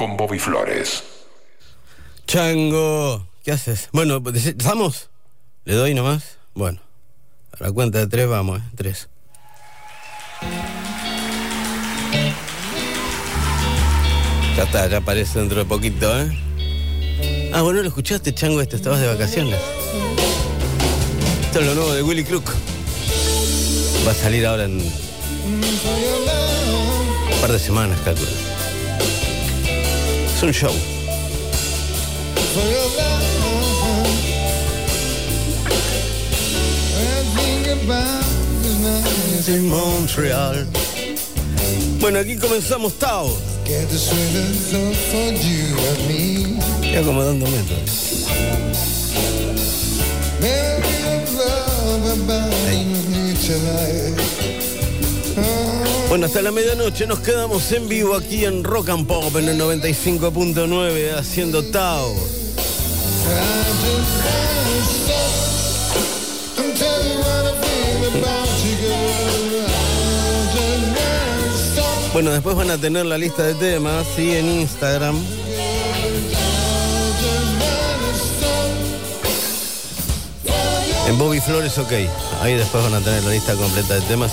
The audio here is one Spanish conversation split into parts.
con Bobby Flores. Chango, ¿qué haces? Bueno, ¿estamos? ¿Le doy nomás? Bueno, a la cuenta de tres vamos, ¿eh? Tres. Ya está, ya aparece dentro de poquito, ¿eh? Ah, bueno, lo escuchaste, Chango, este, estabas de vacaciones. Esto es lo nuevo de Willy Crook. Va a salir ahora en un par de semanas, calculo. Es un show. Bueno, aquí comenzamos Tao. Y acomodando métodos. Bueno, hasta la medianoche nos quedamos en vivo aquí en Rock and Pop en el 95.9 haciendo Tao. Bueno, después van a tener la lista de temas, sí, en Instagram. En Bobby Flores, ok. Ahí después van a tener la lista completa de temas.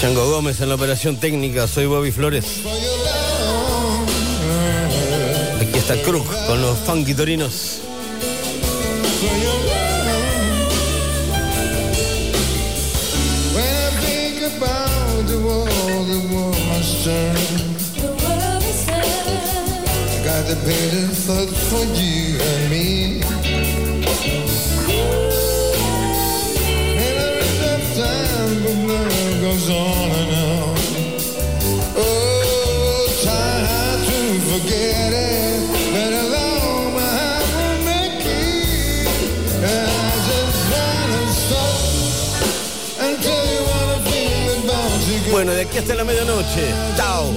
Chango Gómez en la operación técnica, soy Bobby Flores. Aquí está Crook con los funky torinos. Goes on and on. Oh, try to forget it, but alone my heart will make it. And I just wanna stop until you wanna feel about you. Bueno, de aquí hasta la medianoche, Tao.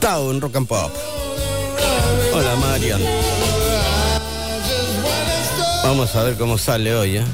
Tao en Rock and Pop. Hola, Marian. Vamos a ver cómo sale hoy, ¿eh?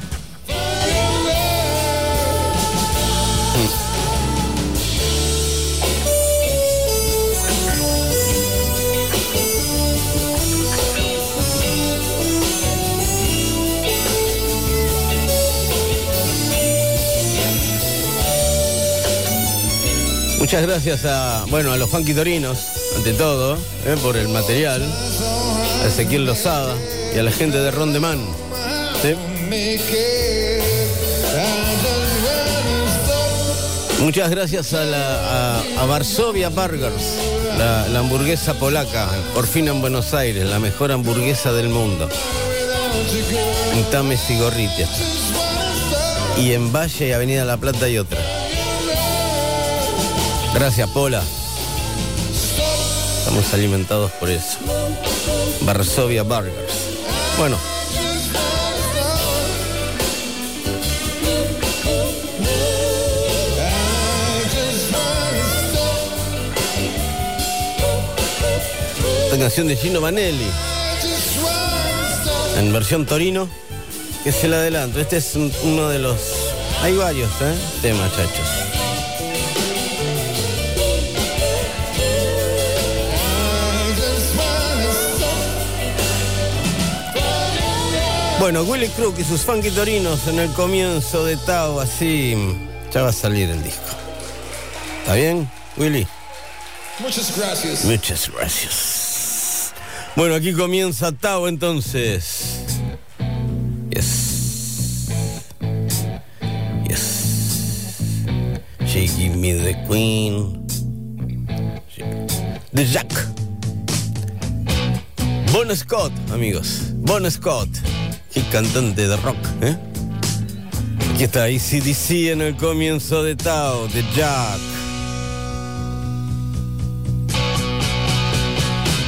Muchas gracias a, bueno, a los torinos, ante todo, eh, por el material, a Ezequiel Lozada y a la gente de Rondeman. ¿sí? Muchas gracias a, la, Varsovia Burgers, la, hamburguesa polaca, por fin en Buenos Aires, la mejor hamburguesa del mundo. En Tames y Gorriti. Y en Valle y Avenida La Plata y otra. Gracias, Pola. Estamos alimentados por eso. Varsovia Burgers. Bueno. Esta canción de Gino Vanelli. En versión Torino. Que es el adelanto. Este es uno de los. Hay varios, ¿eh? Temas, chachos. Bueno, Willy Crook y sus funky torinos en el comienzo de Tao, así ya va a salir el disco. ¿Está bien, Willy? Muchas gracias. Muchas gracias. Bueno, aquí comienza Tao entonces. Yes. Yes. She give me the queen. The Jack. Bon Scott, amigos. Bon Scott. Y cantante de rock, ¿eh? Aquí está ACDC en el comienzo de Tao, de Jack.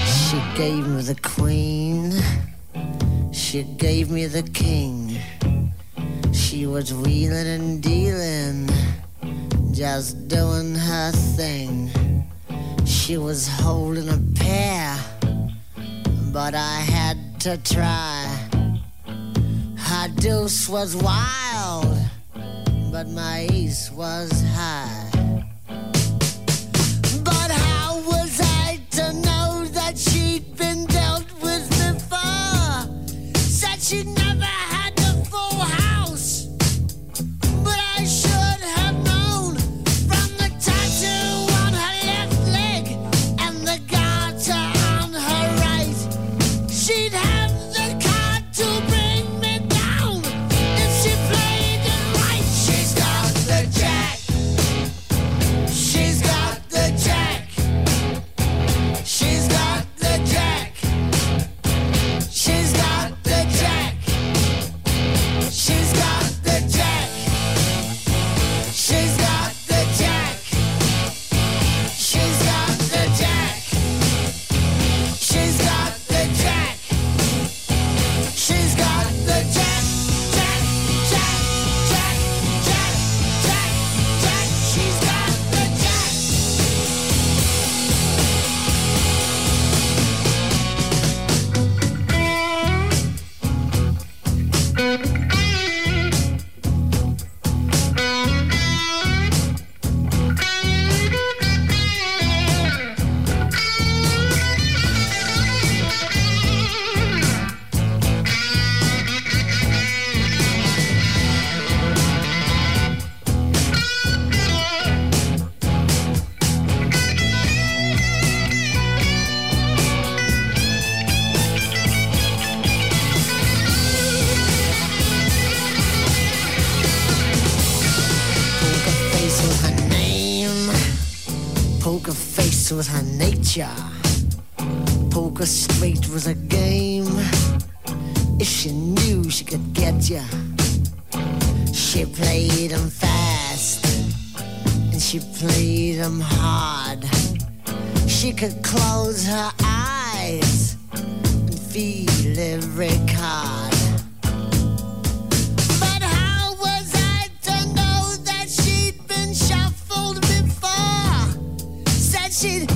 She gave me the queen. She gave me the king. She was wheeling and dealing, just doing her thing. She was holding a pair, but I had to try. Her deuce was wild, but my ace was high. cheated.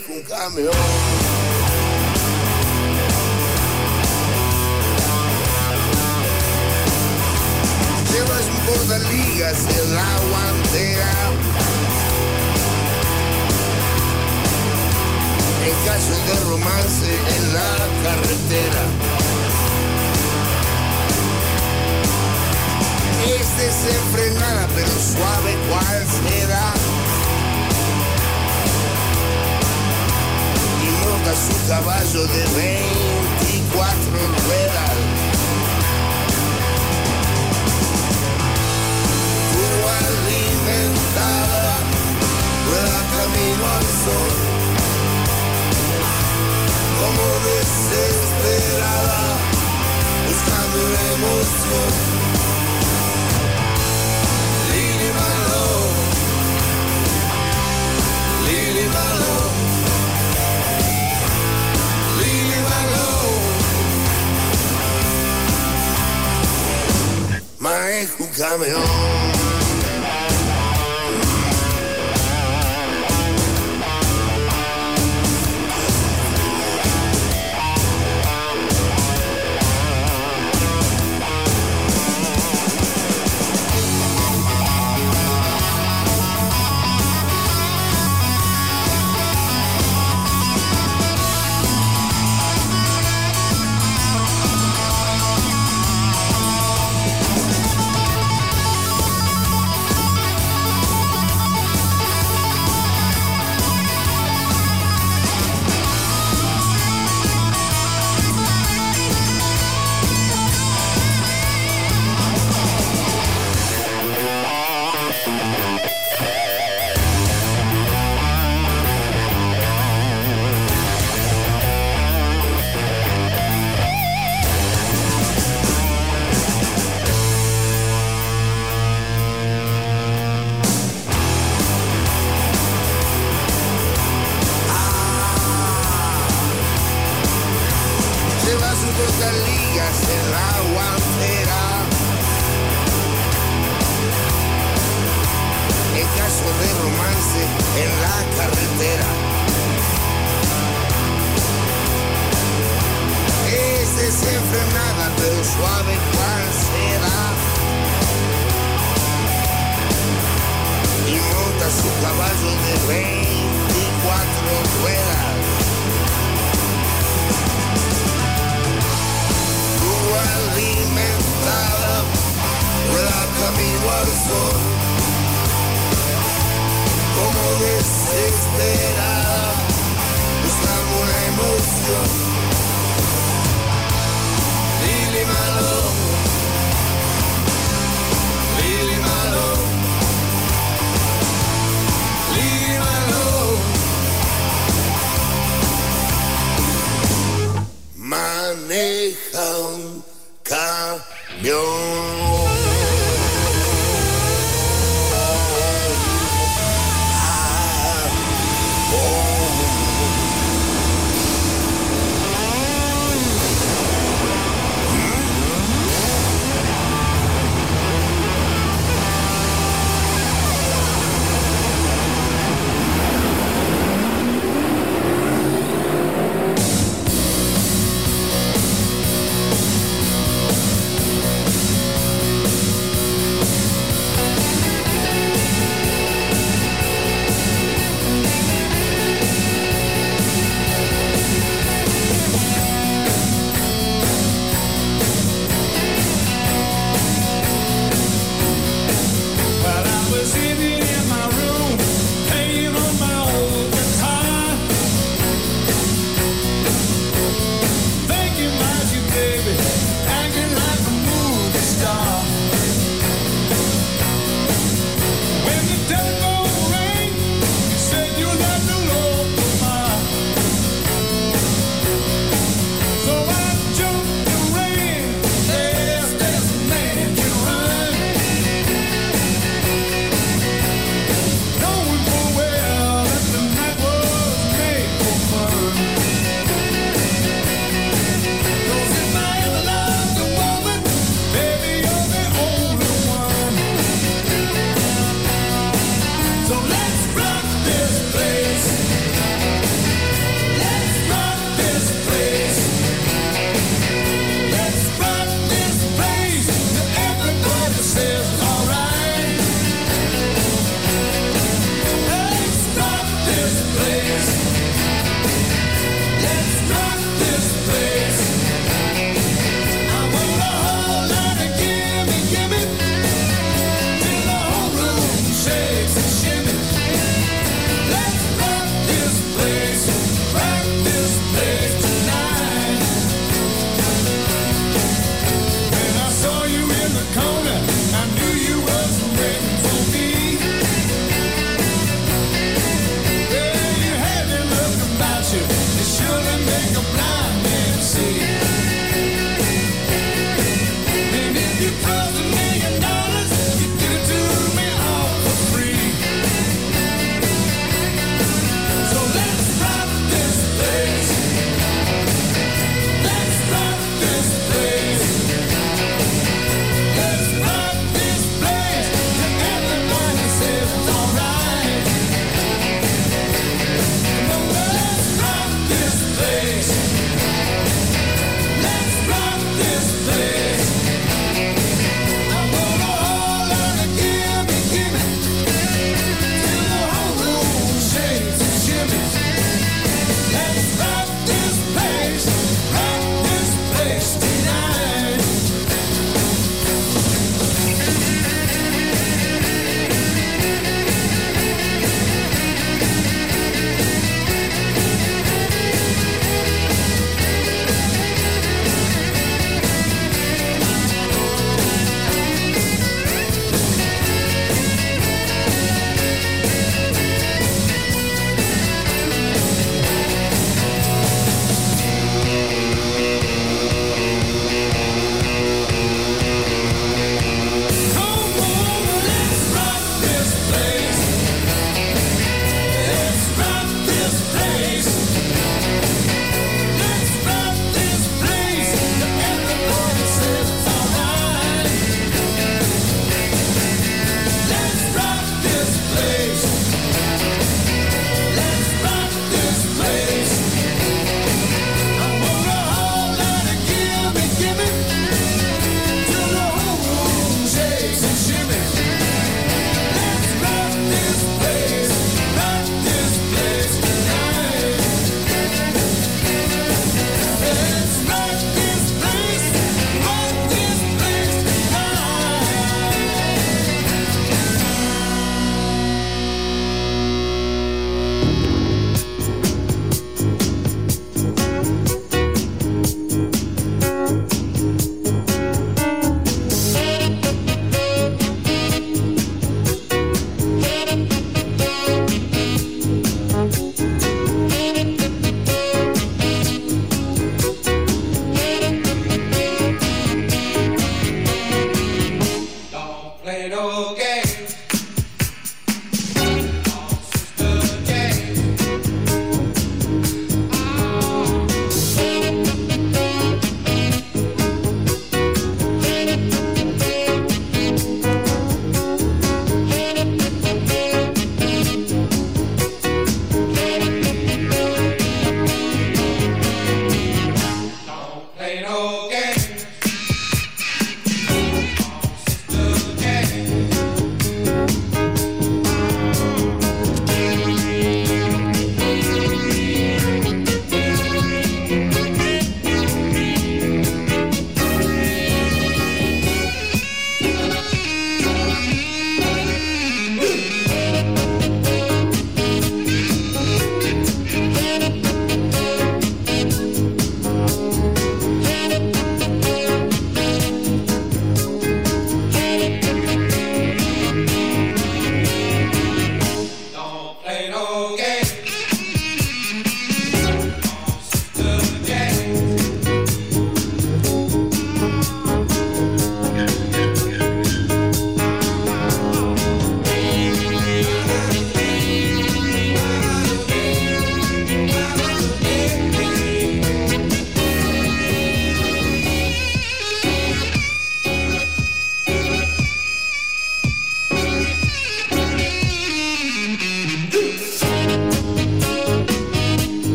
com caminhão.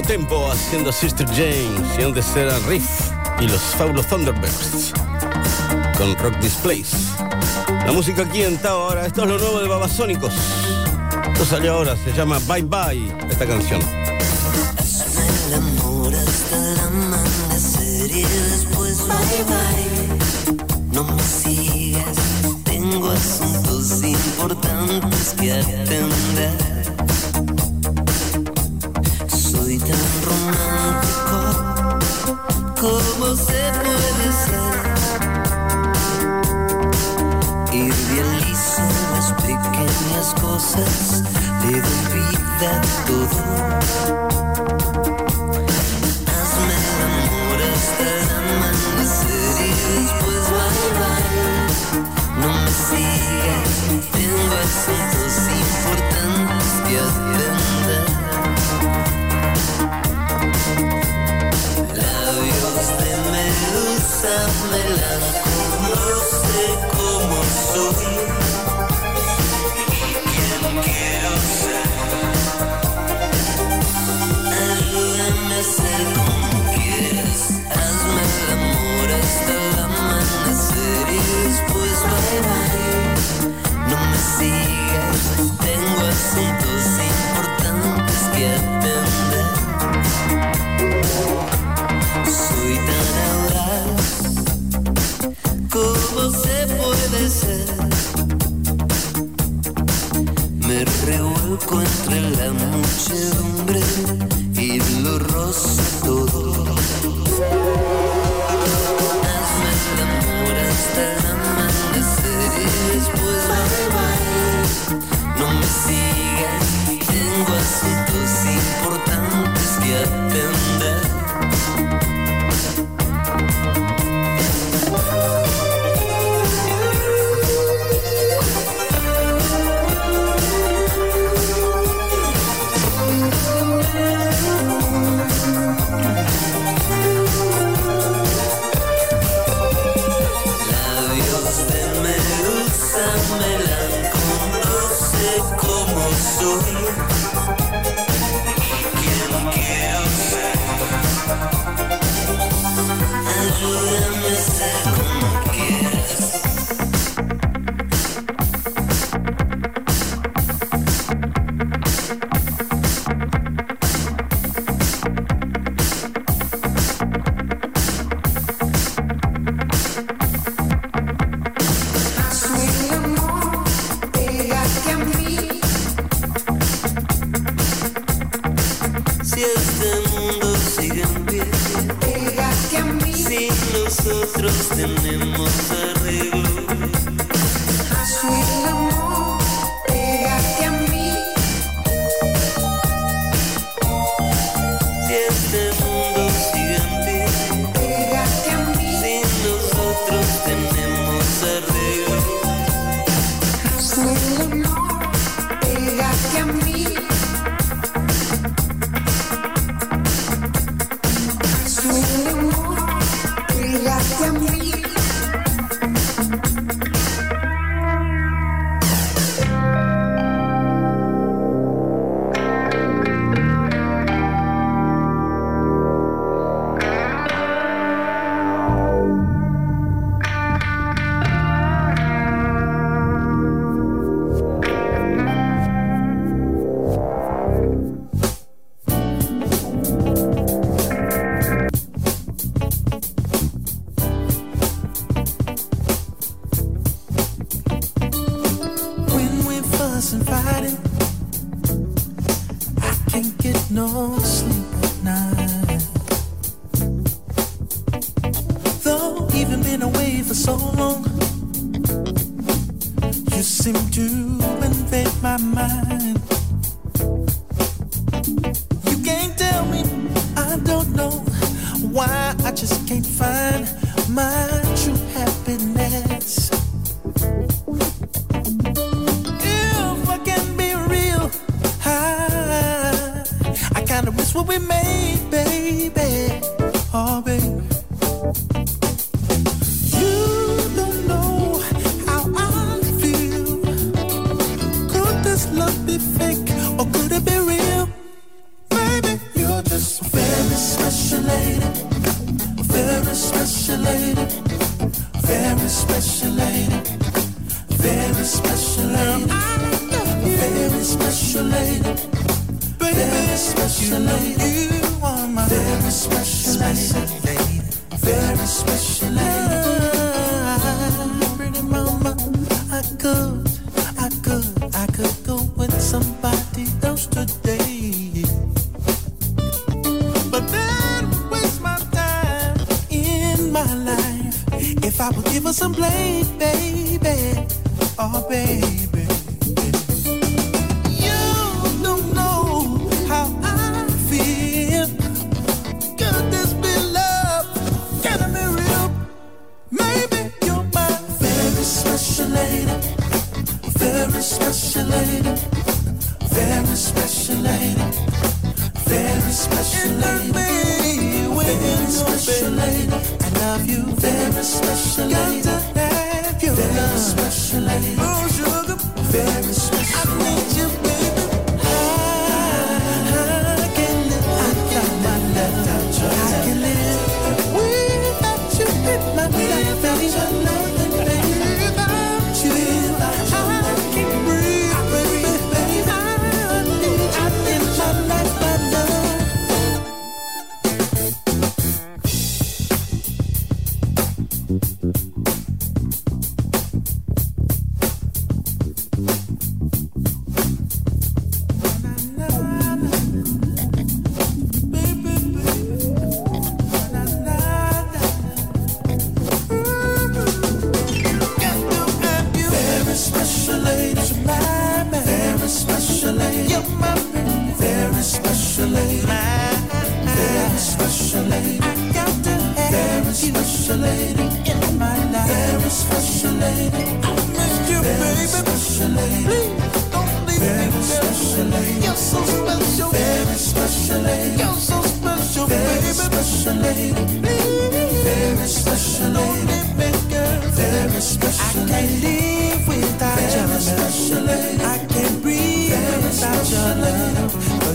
Pleno tempo haciendo Sister James y antes era Riff y los Faulos Thunderbirds con Rock Displays. La música aquí en Tao ahora, esto es lo nuevo de Babasónicos. Esto salió ahora, se llama Bye Bye esta canción. Importantes que atender. tan romántico como se puede ser. Ir bien liso las pequeñas cosas, le doy vida todo. Quiero ser, ayúdame a ser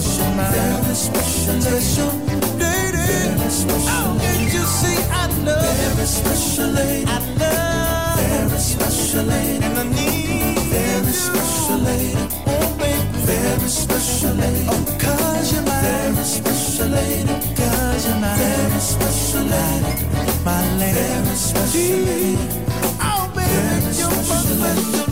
special man. Very special, special lady. Very special. Oh, can't you see I love? Very special lady. I love. Very special lady. And I need very you. special lady. Oh, baby. Very special lady. Oh, cause you're mine. Very special lady. Cause you're mine. Very special lady. My lady. Very special lady. Oh, baby. Very you're my special lady.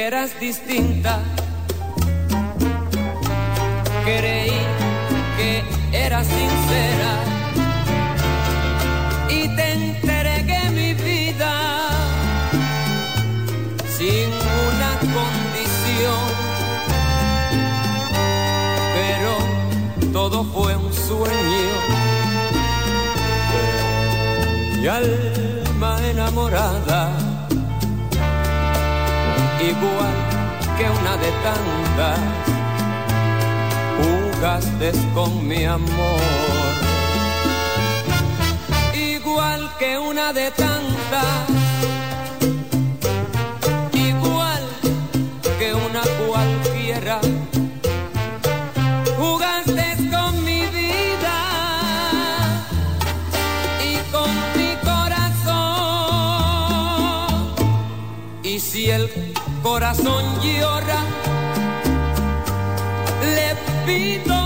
que eras distinta. gastes con mi amor. Igual que una de tantas, igual que una cualquiera. si el corazón llora olvido.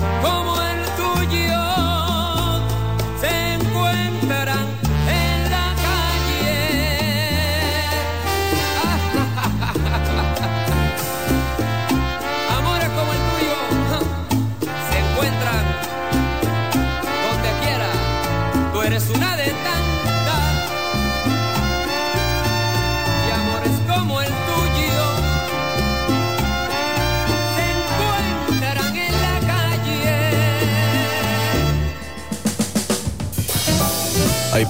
Oh.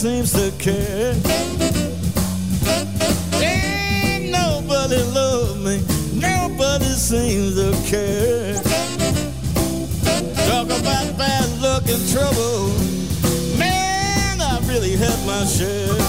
seems to care. Ain't nobody love me, nobody seems to care. Talk about bad luck and trouble, man, I really had my share.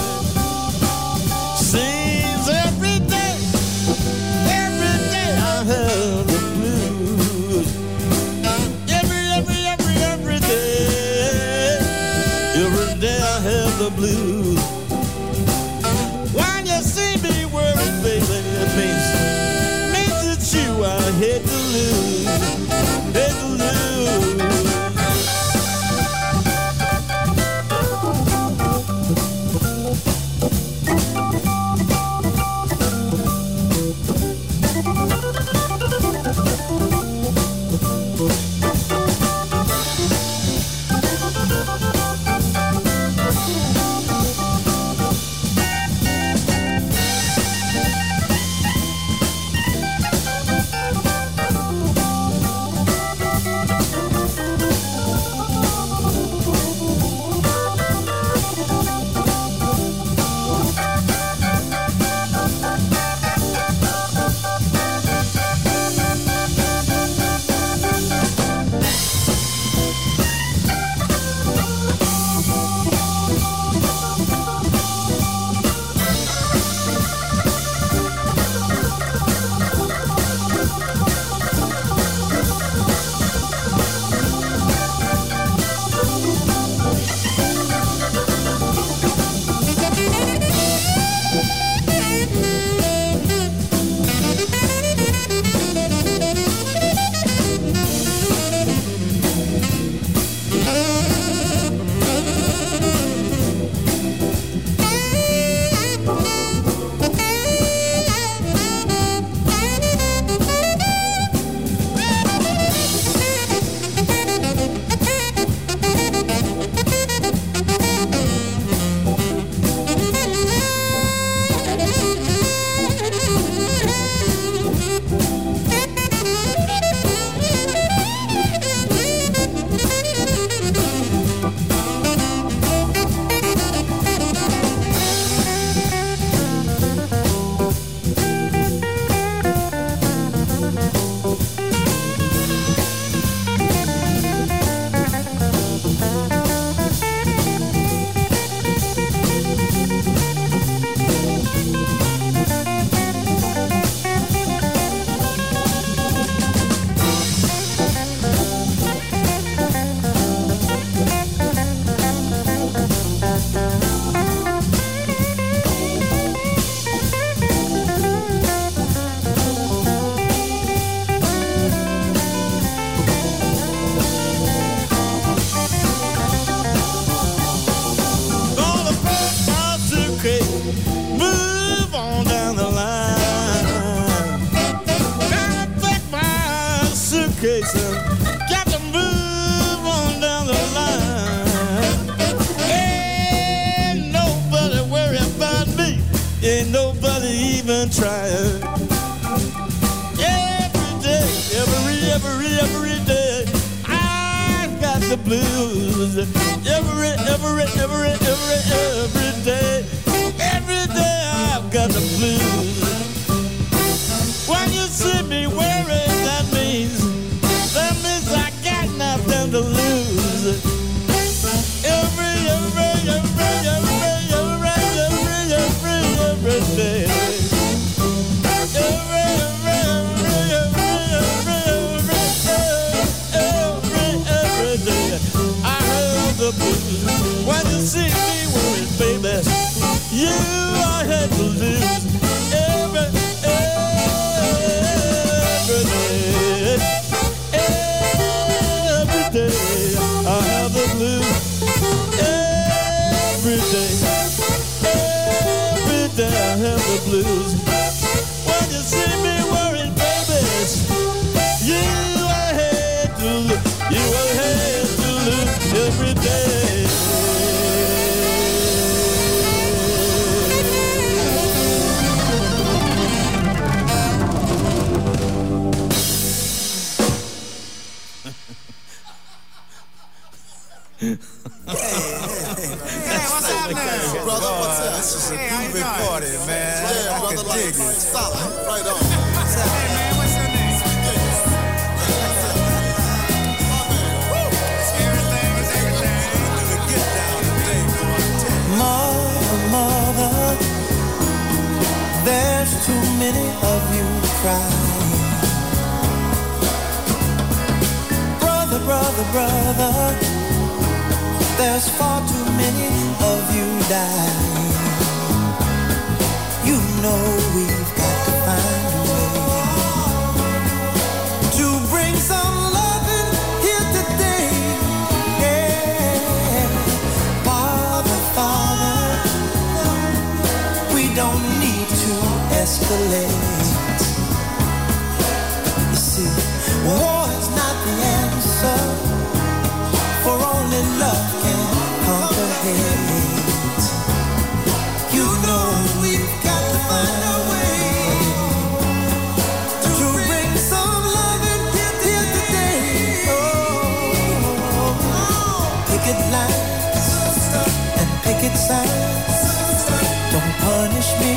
Punish me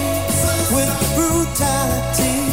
with brutality.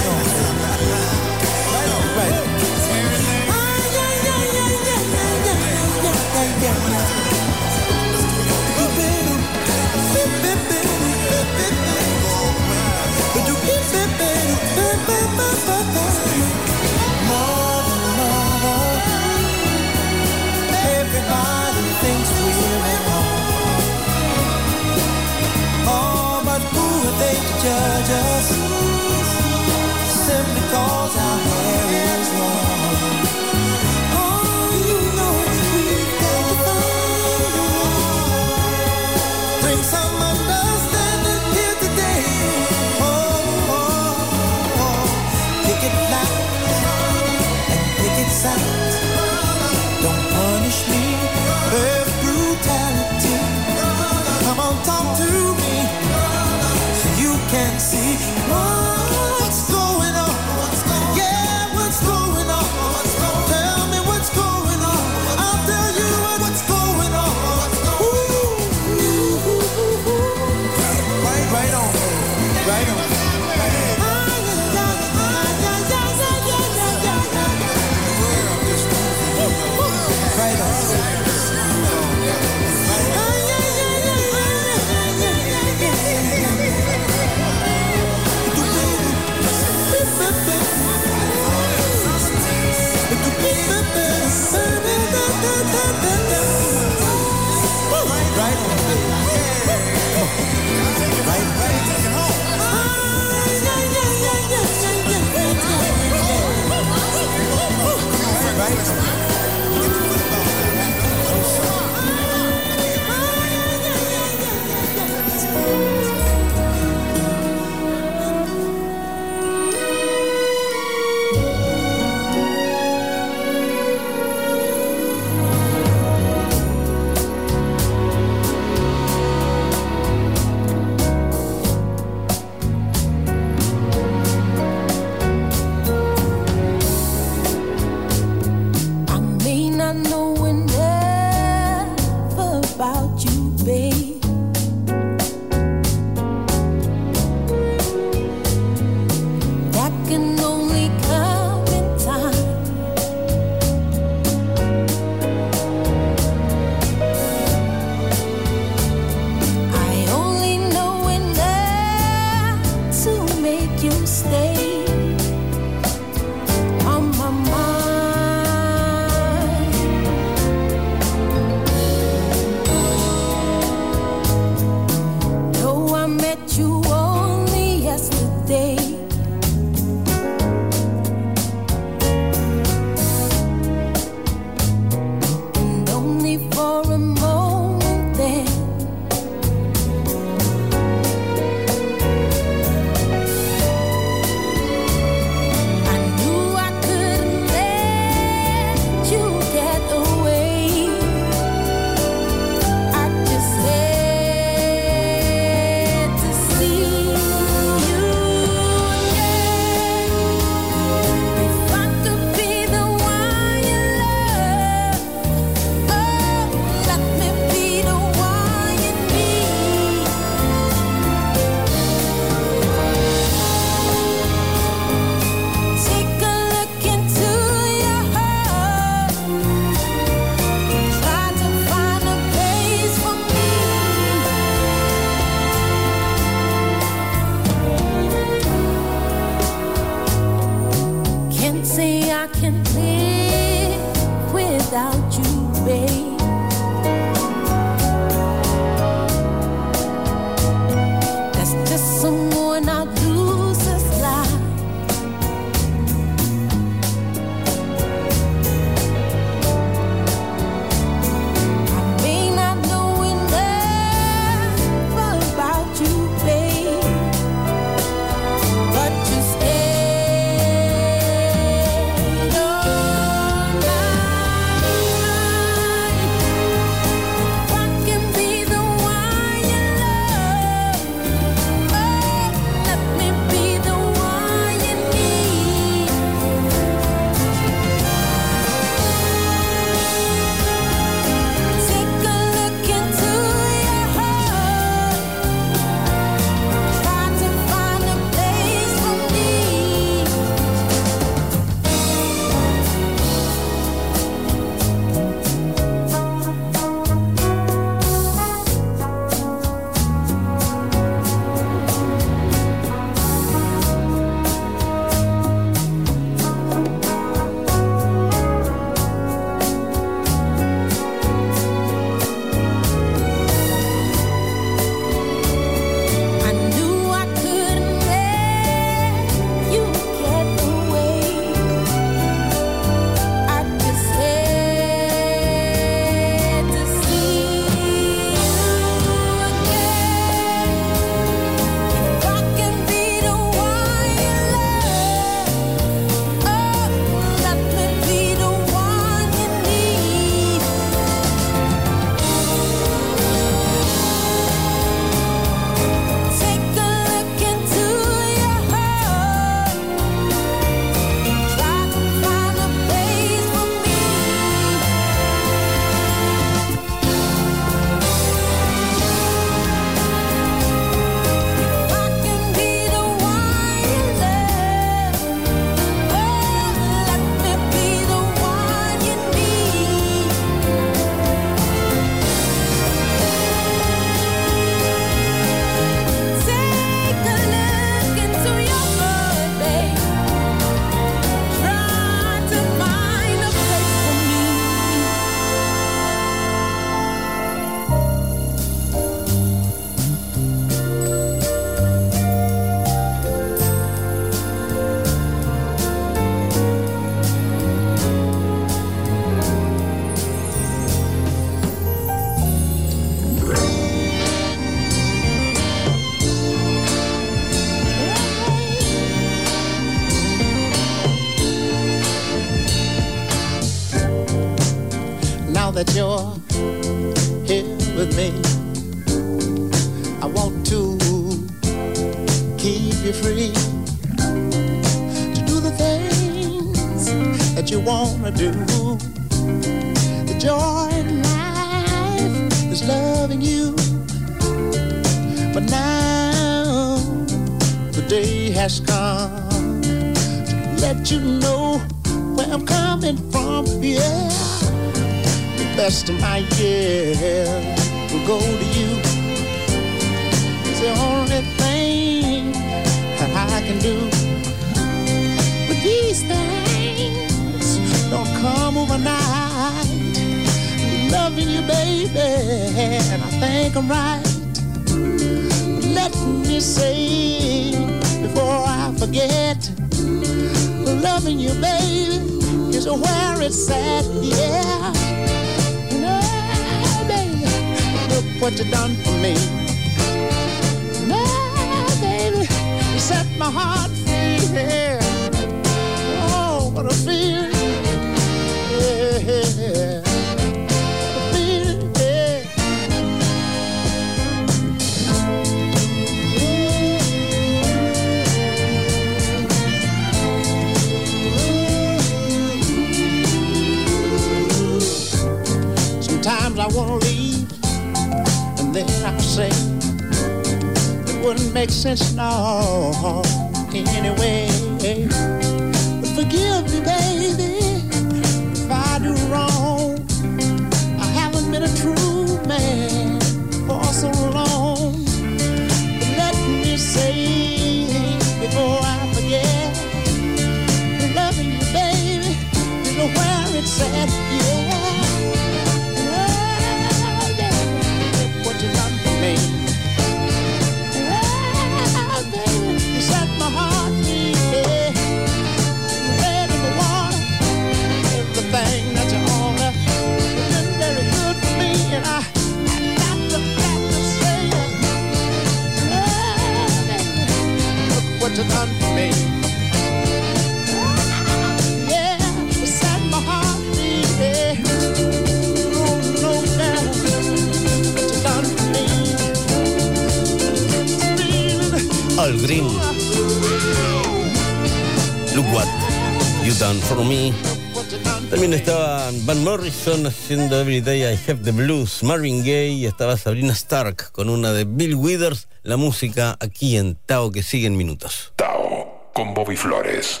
Every Day I Have the Blues, Marvin Gaye, y estaba Sabrina Stark con una de Bill Withers, la música aquí en Tao que sigue en minutos. Tao con Bobby Flores.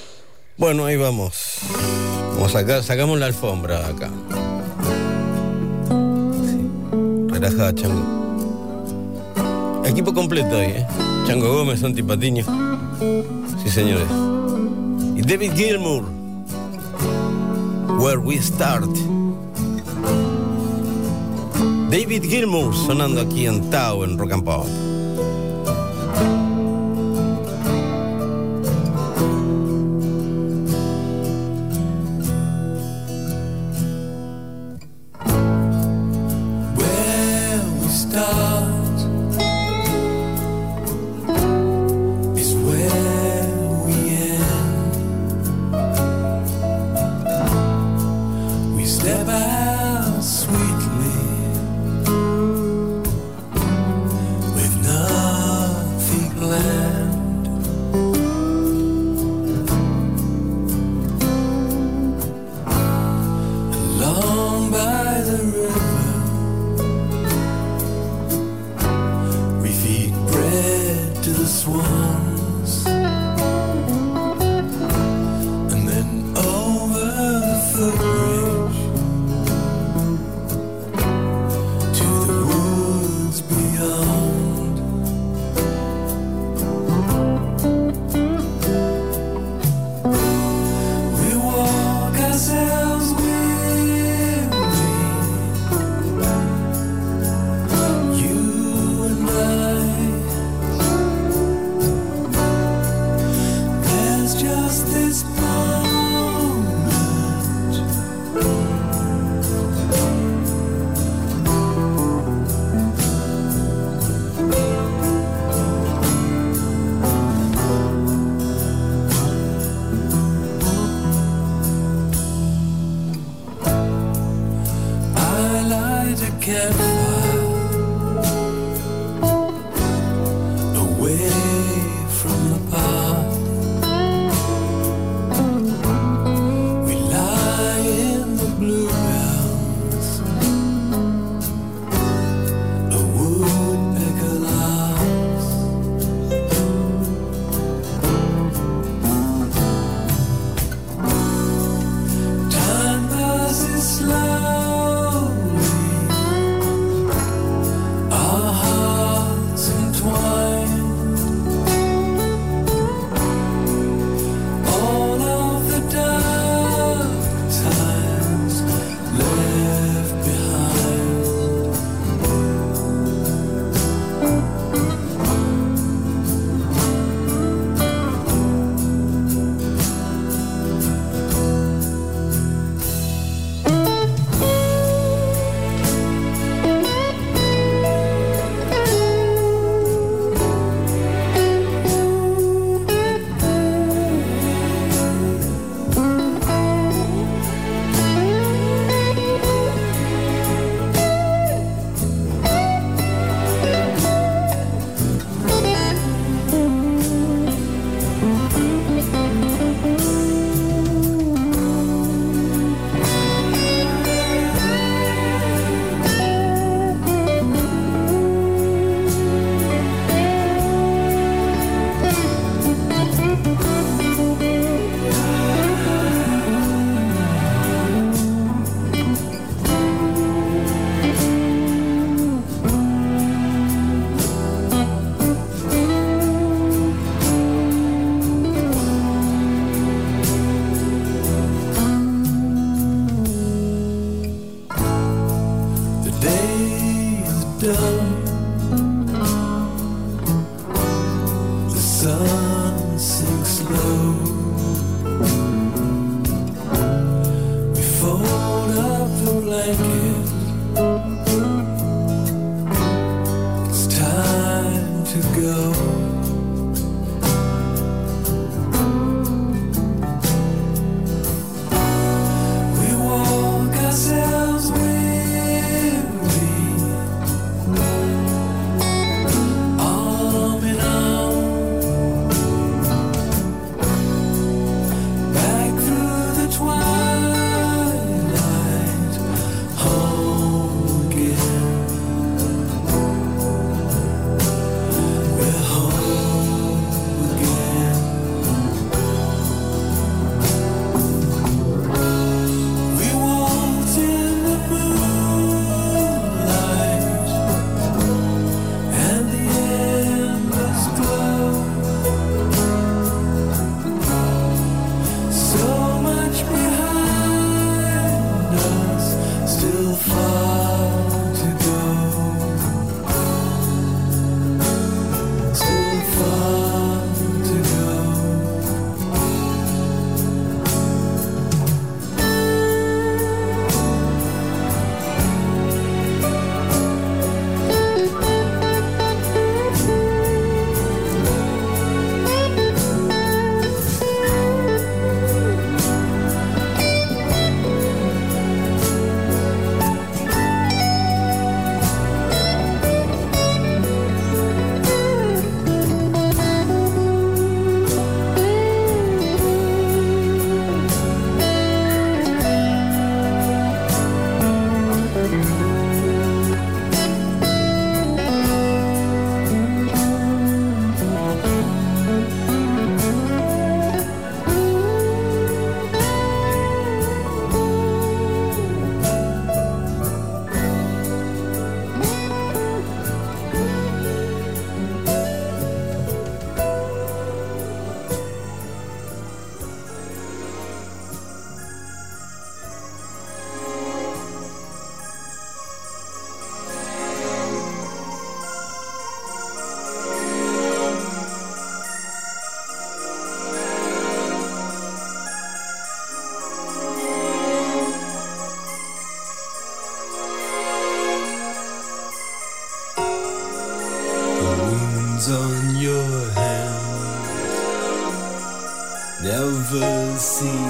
Bueno, ahí vamos. Vamos a sacar, sacamos la alfombra acá. Sí. Relaja, Chango. Equipo completo ahí, ¿eh? Chango Gómez, Santi Patiño. Sí, señores. Y David Gilmour. Where we start. David Gilmour sonando aquí en Tao en Rock and Pop. assim.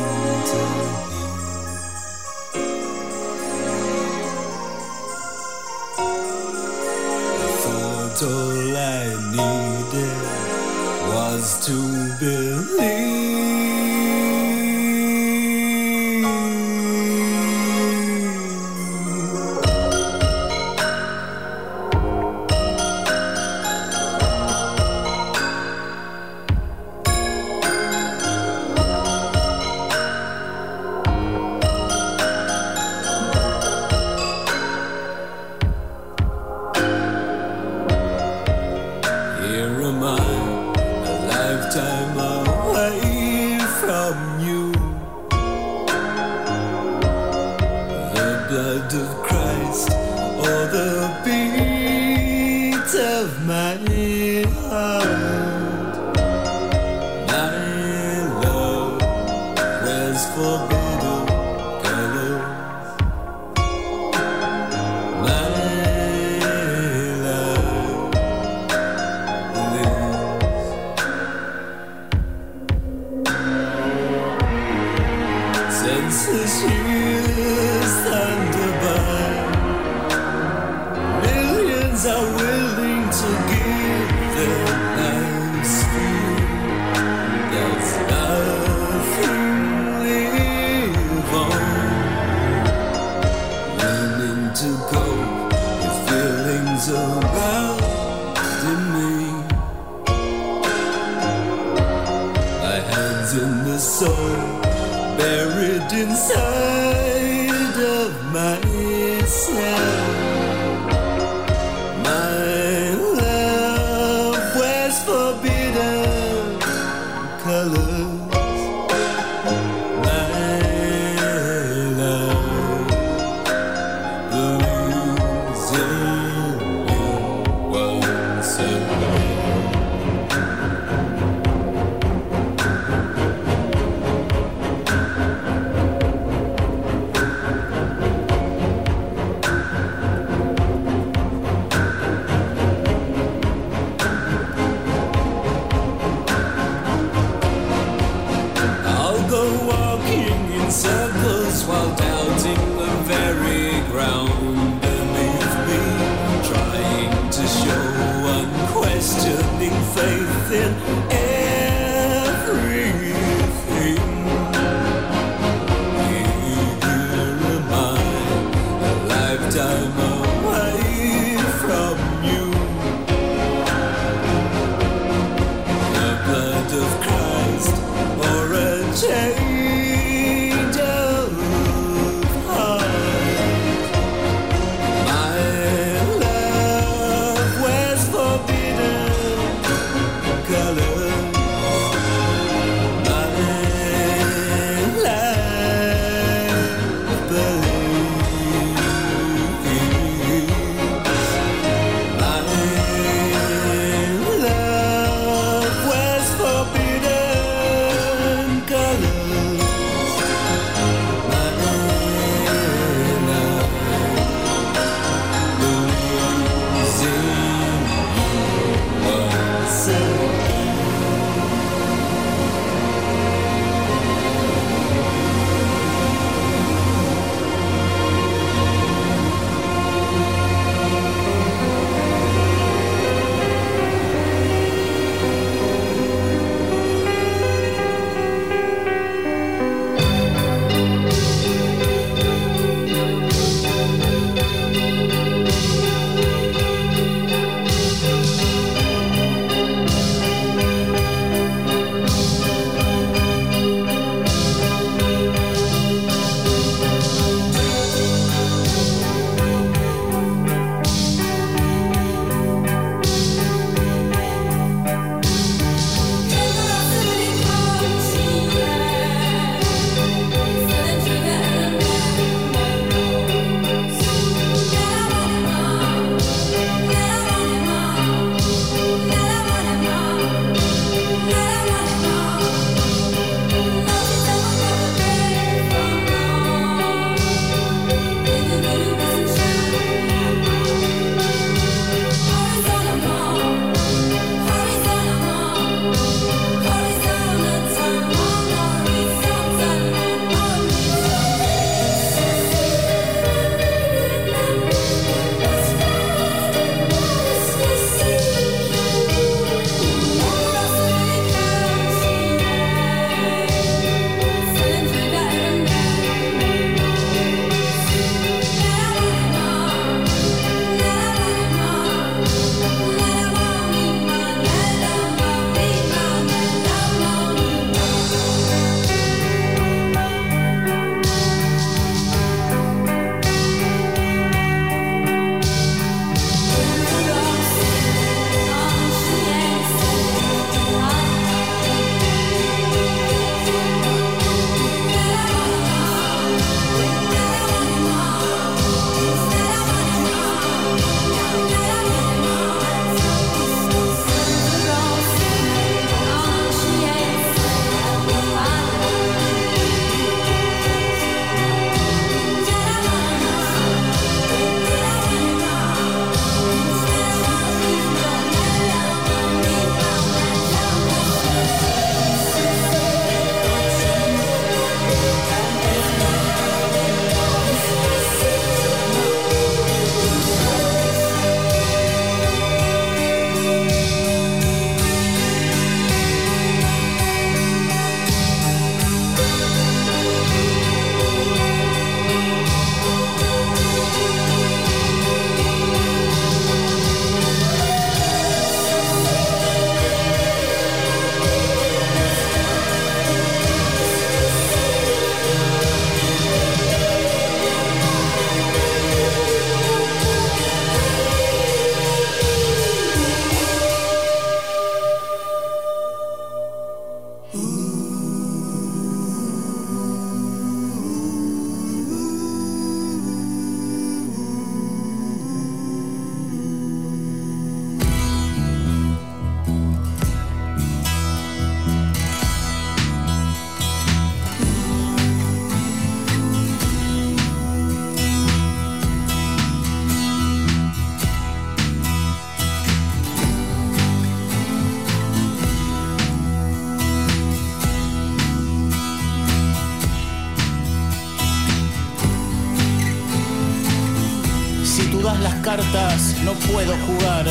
Das las cartas, no puedo jugar.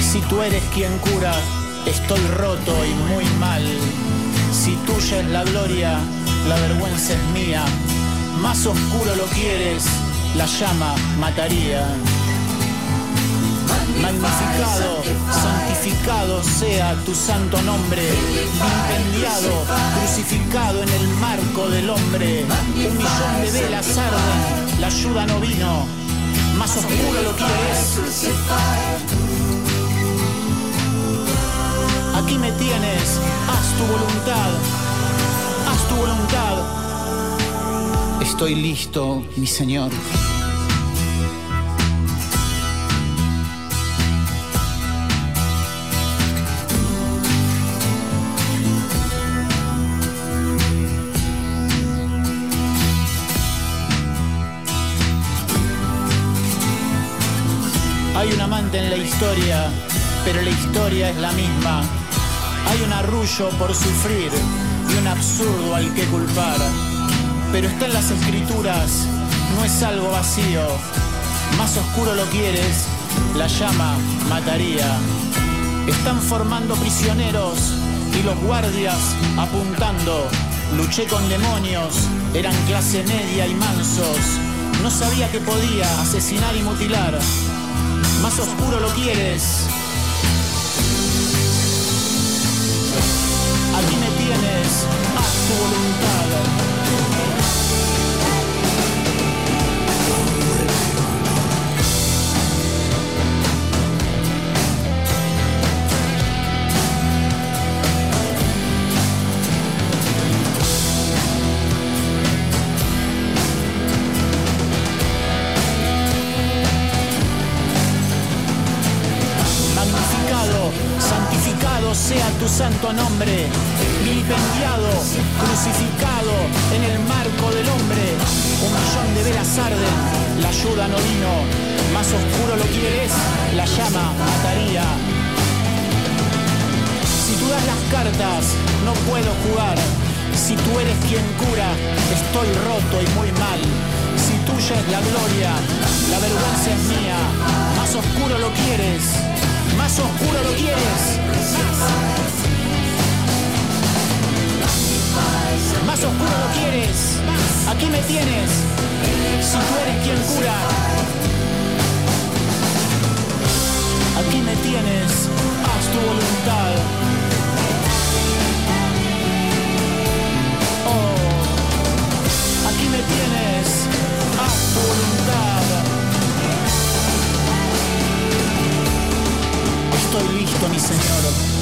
Si tú eres quien cura, estoy roto y muy mal. Si tuya es la gloria, la vergüenza es mía. Más oscuro lo quieres, la llama mataría. Magnificado, santificado sea tu santo nombre, vilipendiado, crucificado en el marco del hombre. Un millón de velas arden, la ayuda no vino. Más oscuro lo quieres. Aquí me tienes, haz tu voluntad, haz tu voluntad. Estoy listo, mi Señor. Hay un amante en la historia, pero la historia es la misma. Hay un arrullo por sufrir y un absurdo al que culpar. Pero está en las escrituras, no es algo vacío. Más oscuro lo quieres, la llama mataría. Están formando prisioneros y los guardias apuntando. Luché con demonios, eran clase media y mansos. No sabía que podía asesinar y mutilar. Más oscuro lo quieres. Aquí me tienes, haz tu voluntad. Nombre, vilipendiado, crucificado en el marco del hombre. Un millón de velas arden, la ayuda no vino, más oscuro lo quieres, la llama mataría. Si tú das las cartas, no puedo jugar. Si tú eres quien cura, estoy roto y muy mal. Si tuya es la gloria, la vergüenza es mía. Más oscuro lo quieres, más oscuro lo quieres. Más oscuro lo quieres. Aquí me tienes. Si tú eres quien cura. Aquí me tienes. Haz tu voluntad. Oh, aquí me tienes. Haz tu voluntad. Estoy listo, mi Señor.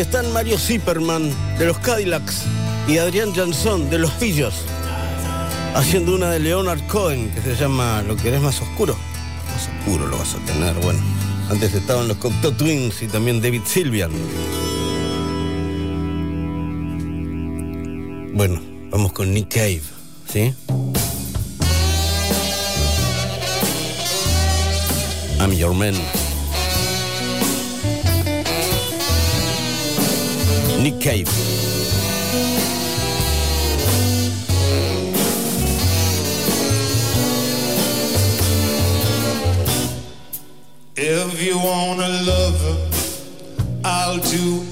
Están Mario Zipperman de los Cadillacs y Adrián Jansson de los Pillos haciendo una de Leonard Cohen que se llama Lo que eres más oscuro. Más oscuro lo vas a tener, bueno. Antes estaban los Cocteau Twins y también David Sylvian. Bueno, vamos con Nick Cave, ¿sí? I'm your man. Nick Cave. If you want a lover, I'll do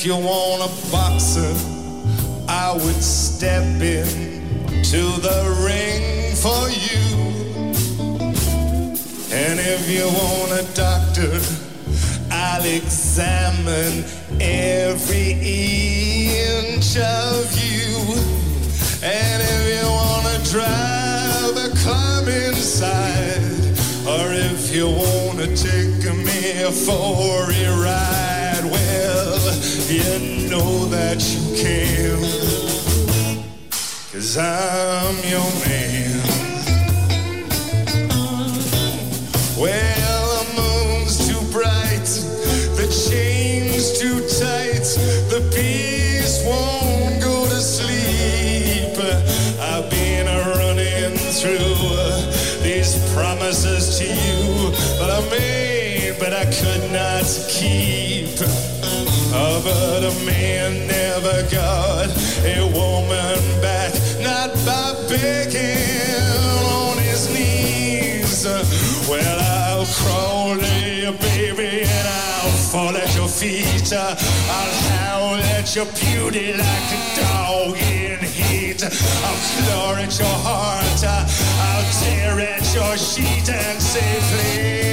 if you want a boxer, I would step in to the ring for you. And if you want a doctor, I'll examine every inch of you. And if you wanna drive a climb inside, or if you wanna take me for a ride, you know that you can. Cause I'm your man. Well, the moon's too bright, the chain's too tight, the beast won't go to sleep. I've been running through these promises to you that I made, but I could not keep. But a man never got a woman back, not by begging on his knees. Well, I'll crawl to you, baby, and I'll fall at your feet. I'll howl at your beauty like a dog in heat. I'll claw at your heart. I'll tear at your sheet and say, please,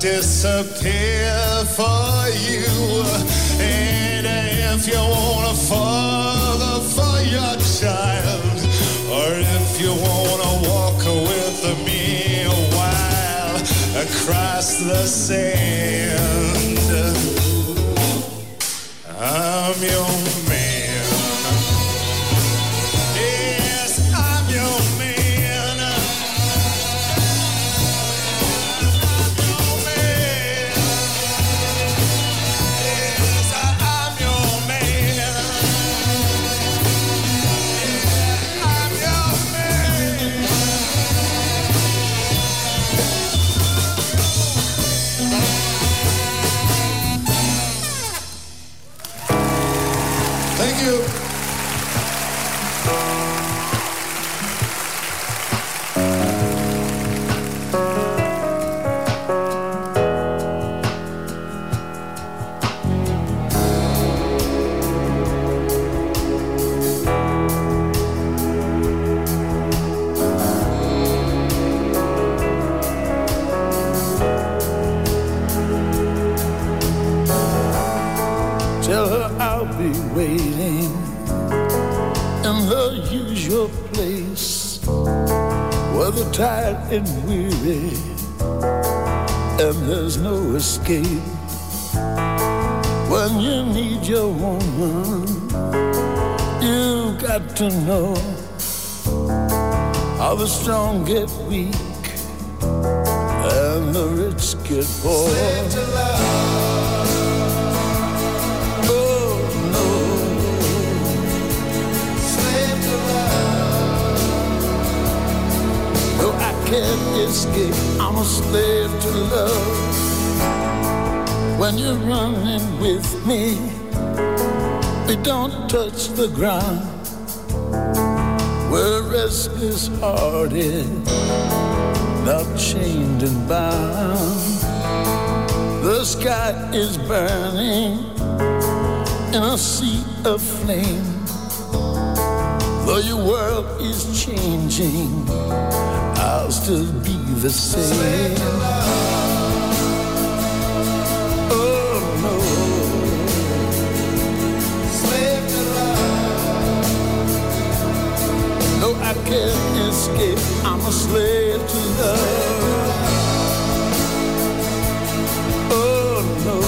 disappear me, we don't touch the ground. We're restless hearted, not chained and bound. The sky is burning in a sea of flame. Though your world is changing, I'll still be the same. Escape. I'm a slave to love. Oh no.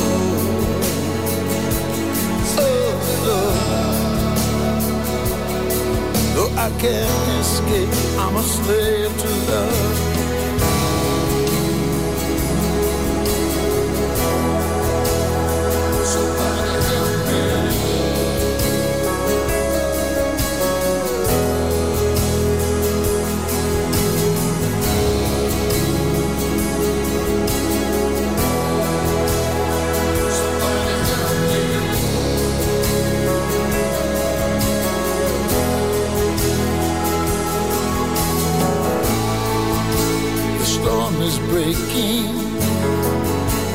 Oh no. No, I can't escape. I'm a slave to love. Breaking,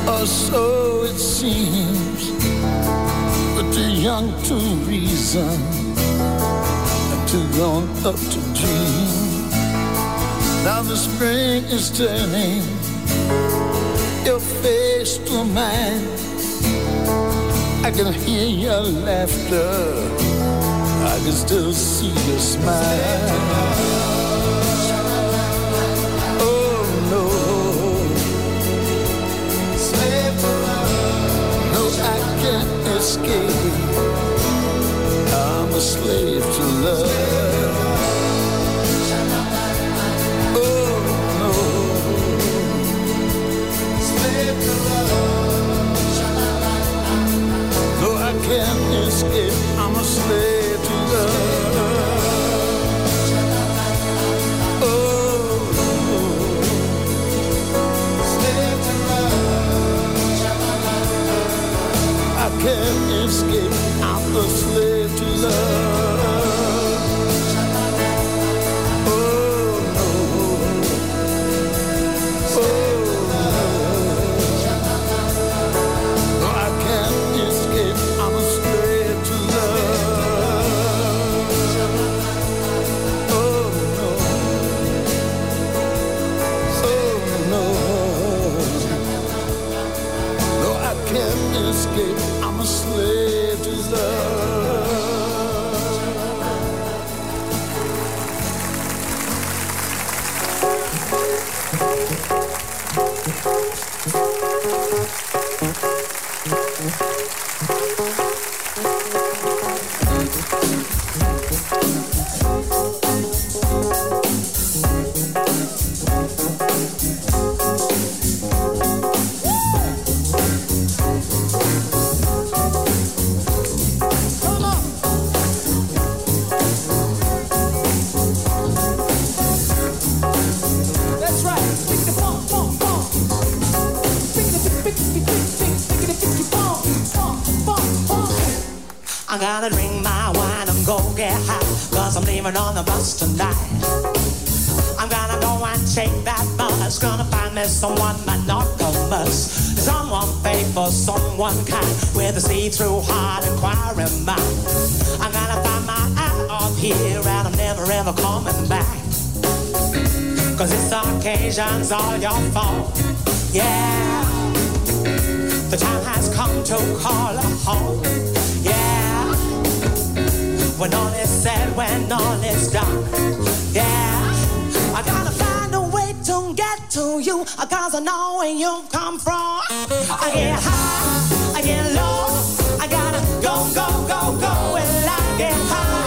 or so it seems. But too young to reason, and too grown up to dream. Now the spring is turning your face to mine. I can hear your laughter, I can still see your smile. A slave to love. Oh no. No, I can't escape. I'm a slave to love. Oh I can't escape. I'm a slave to love. Occasion's all your fault, yeah. The time has come to call a home, yeah. When all is said, when all is done, yeah. I gotta find a way to get to you, cause I know where you've come from. I get high, I get low, I gotta go, go, go, go. Well, I get high,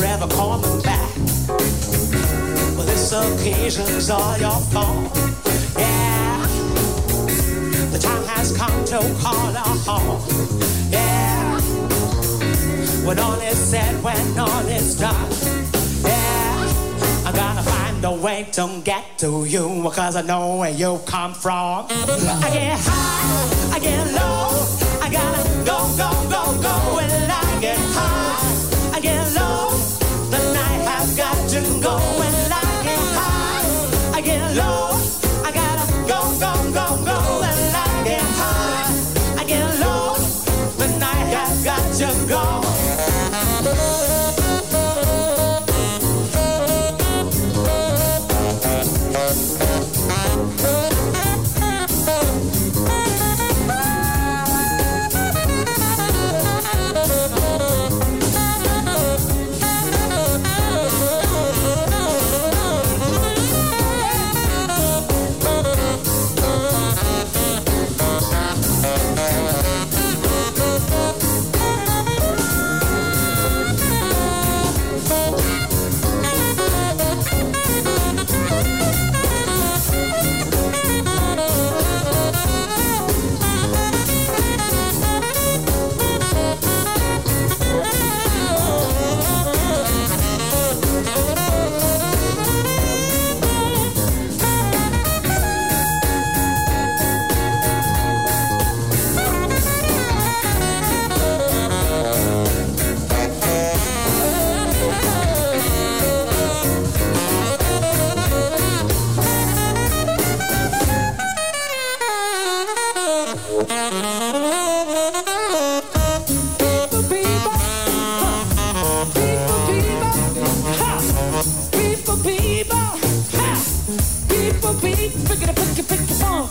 never ever coming back. Well, this occasion's all your fault. Yeah, the time has come to call a halt. Yeah, when all is said, when all is done. Yeah, I gotta find a way to get to you because I know where you come from. I get high, I get low, I gotta.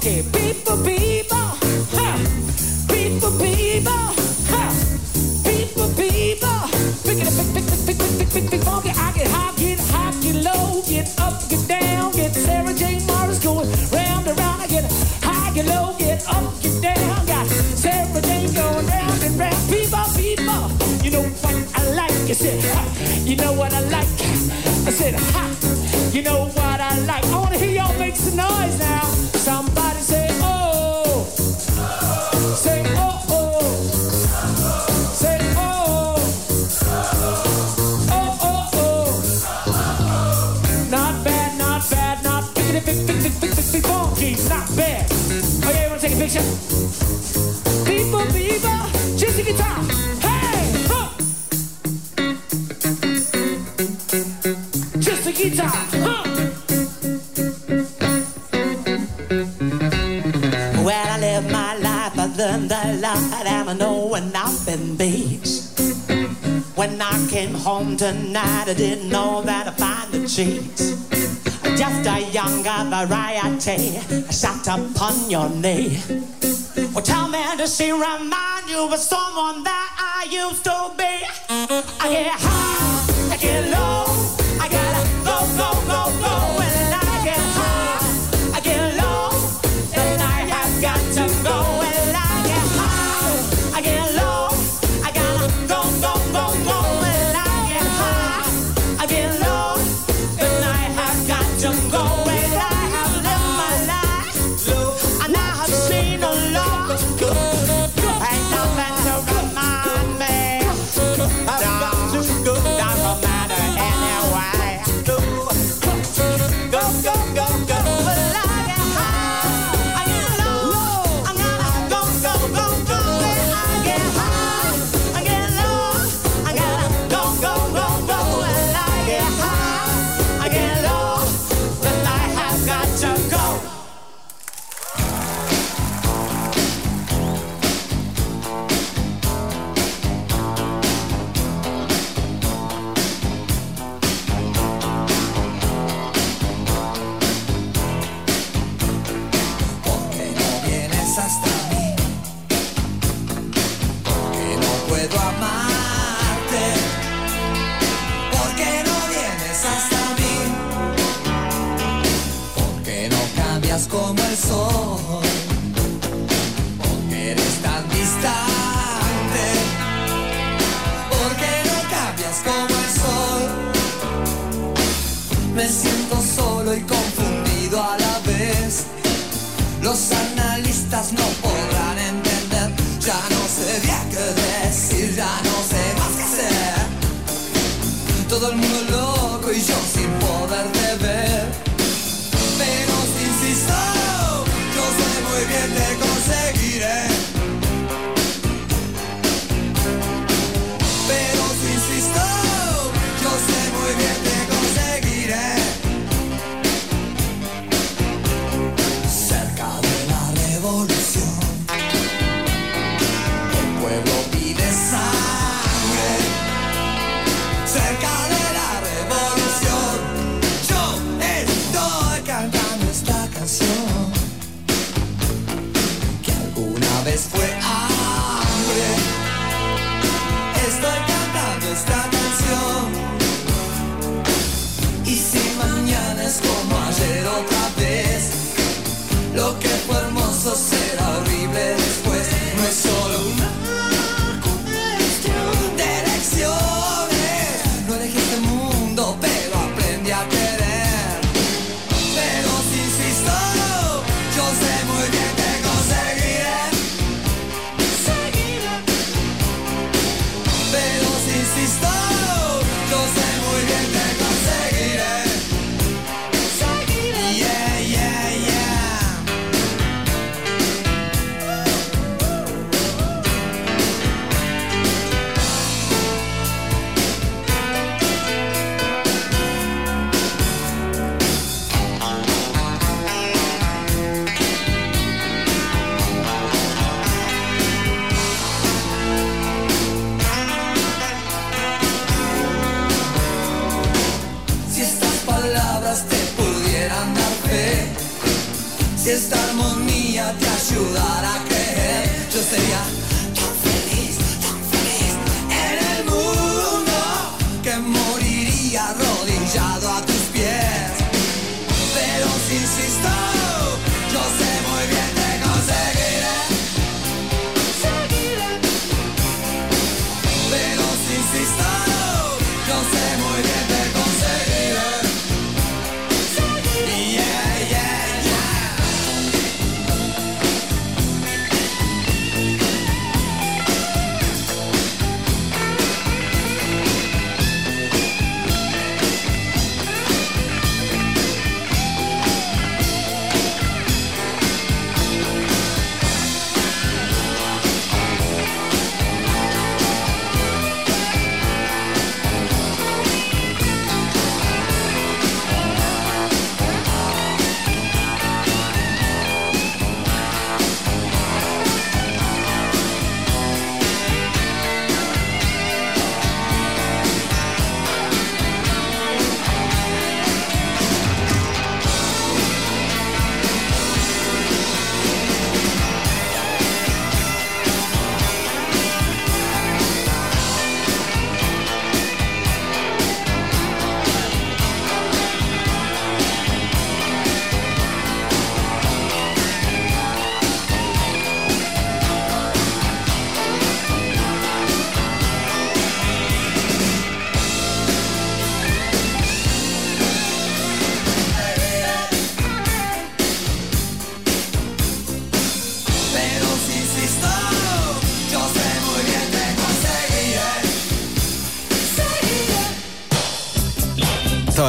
escape. not bad. Oh yeah, you wanna take a picture? People, people, just a guitar. Hey, huh. Just a guitar, huh? Well, I live my life, I learned the lot, and I know when I've been beat. When I came home tonight, I didn't know that I'd find the cheats variety sat upon your knee. Well, tell me, does she remind you of someone that I used to be? I get high.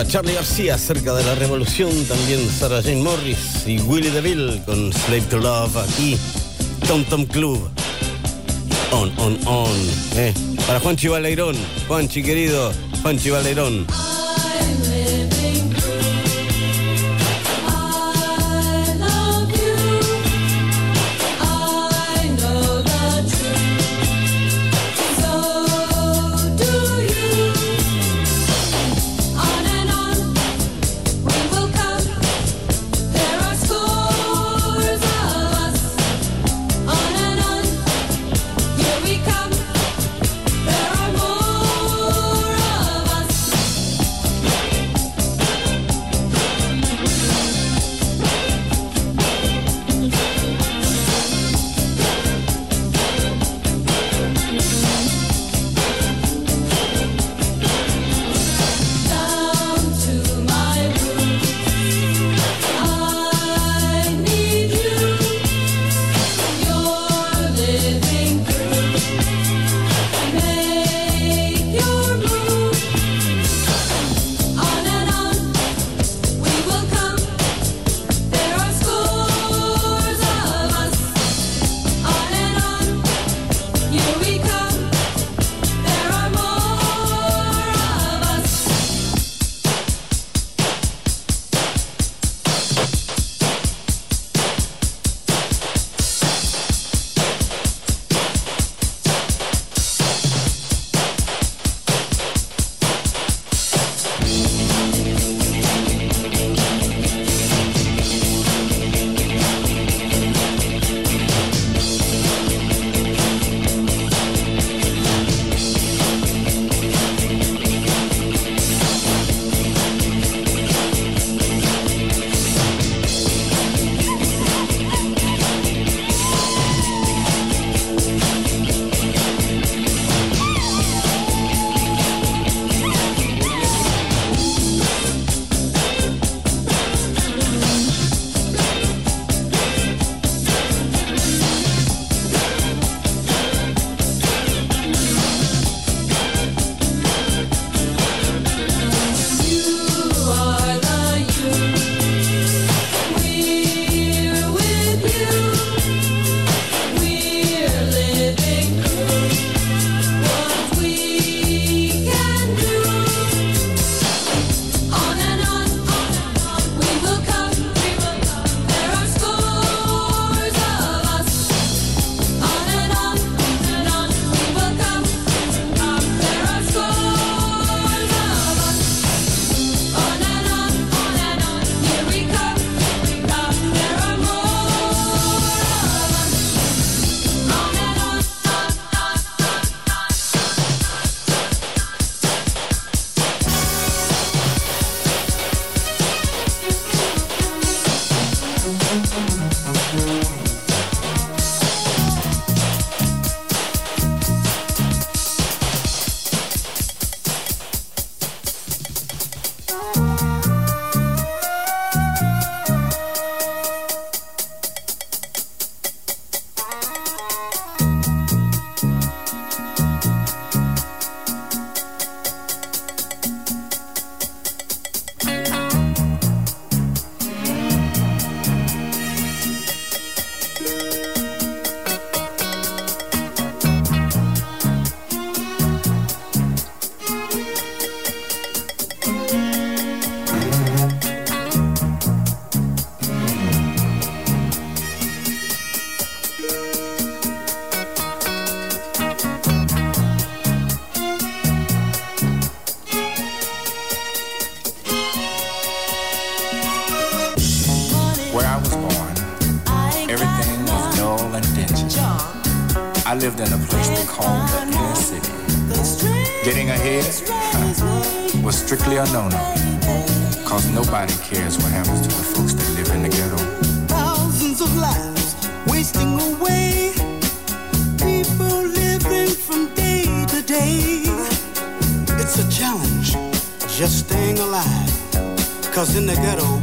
Charlie García acerca de la revolución, también Sarah Jane Morris y Willie DeVille con Slave to Love aquí, Tom Tom Club. On, on, on. Eh. Para Juanchi Baleirón, Juanchi querido, Juanchi Baleirón. no no. Cause nobody cares what happens to the folks that live in the ghetto. Thousands of lives wasting away. People living from day to day. It's a challenge just staying alive. Cause in the ghetto,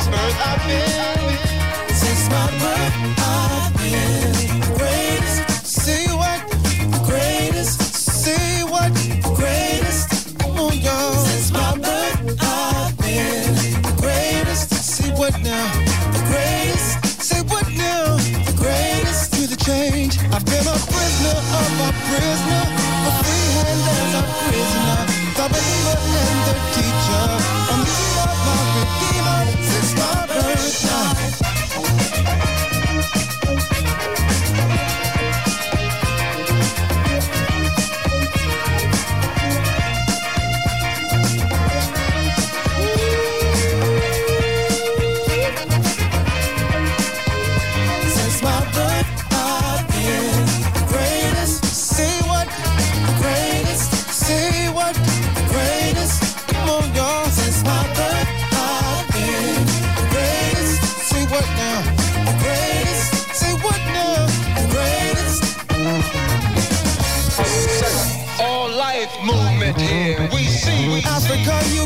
Experts I've been.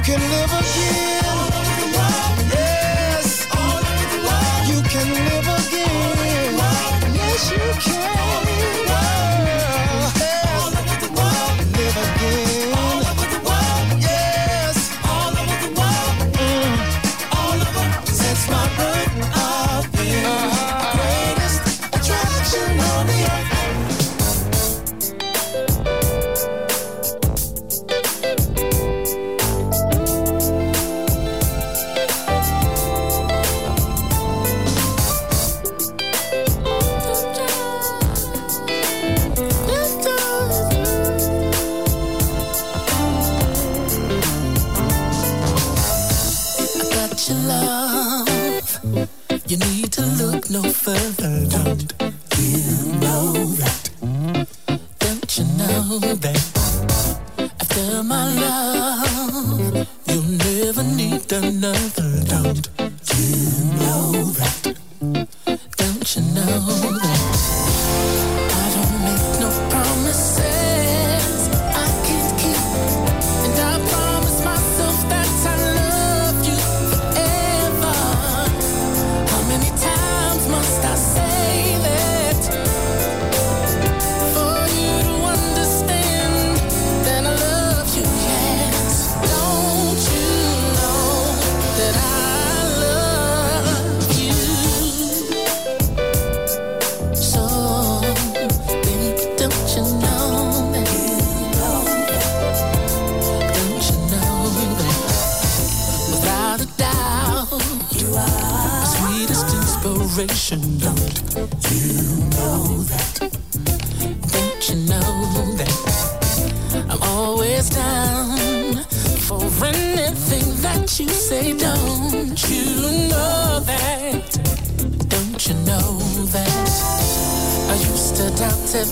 can live again. don't you know that? Don't you know that I'm always down for anything that you say? Don't you know that? Don't you know that I used to doubt it.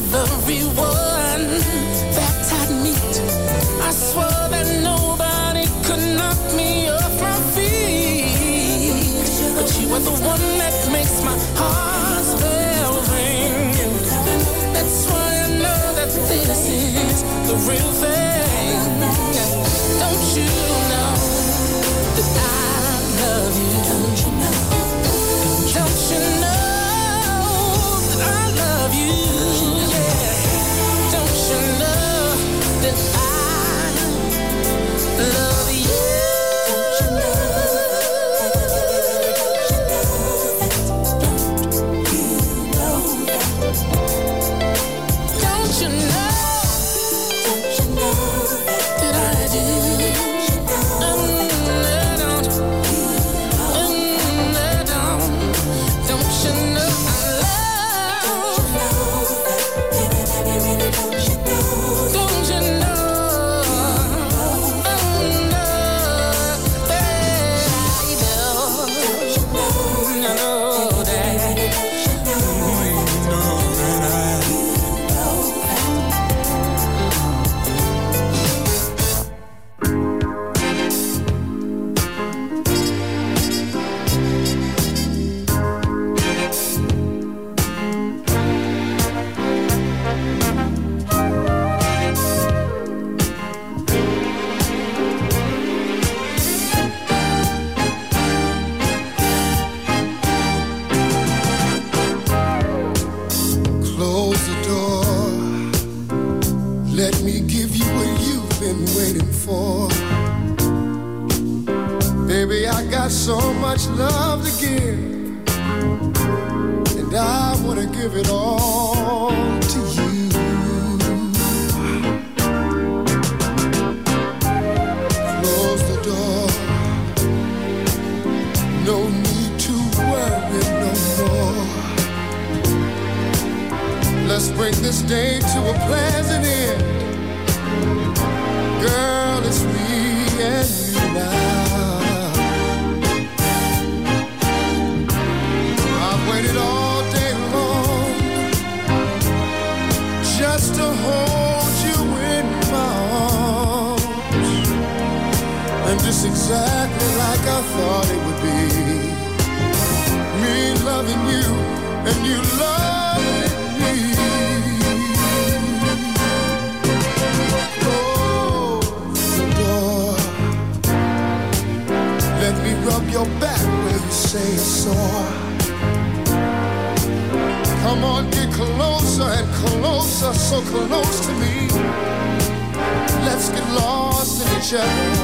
each.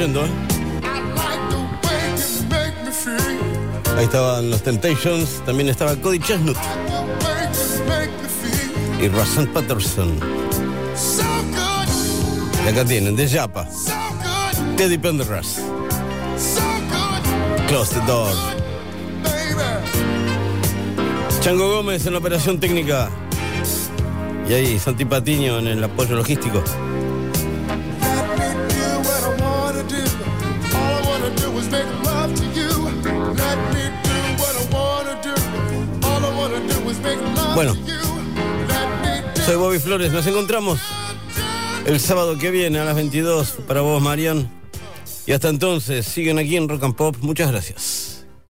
¿eh? Ahí estaban los Temptations, también estaba Cody Chestnut y Russell Patterson. Y acá tienen, de Japa, Teddy Pendergrass. Close the door. Chango Gómez en la operación técnica. Y ahí, Santi Patiño en el apoyo logístico. Flores. Nos encontramos el sábado que viene a las 22 para vos, Marian. Y hasta entonces, siguen aquí en Rock and Pop. Muchas gracias.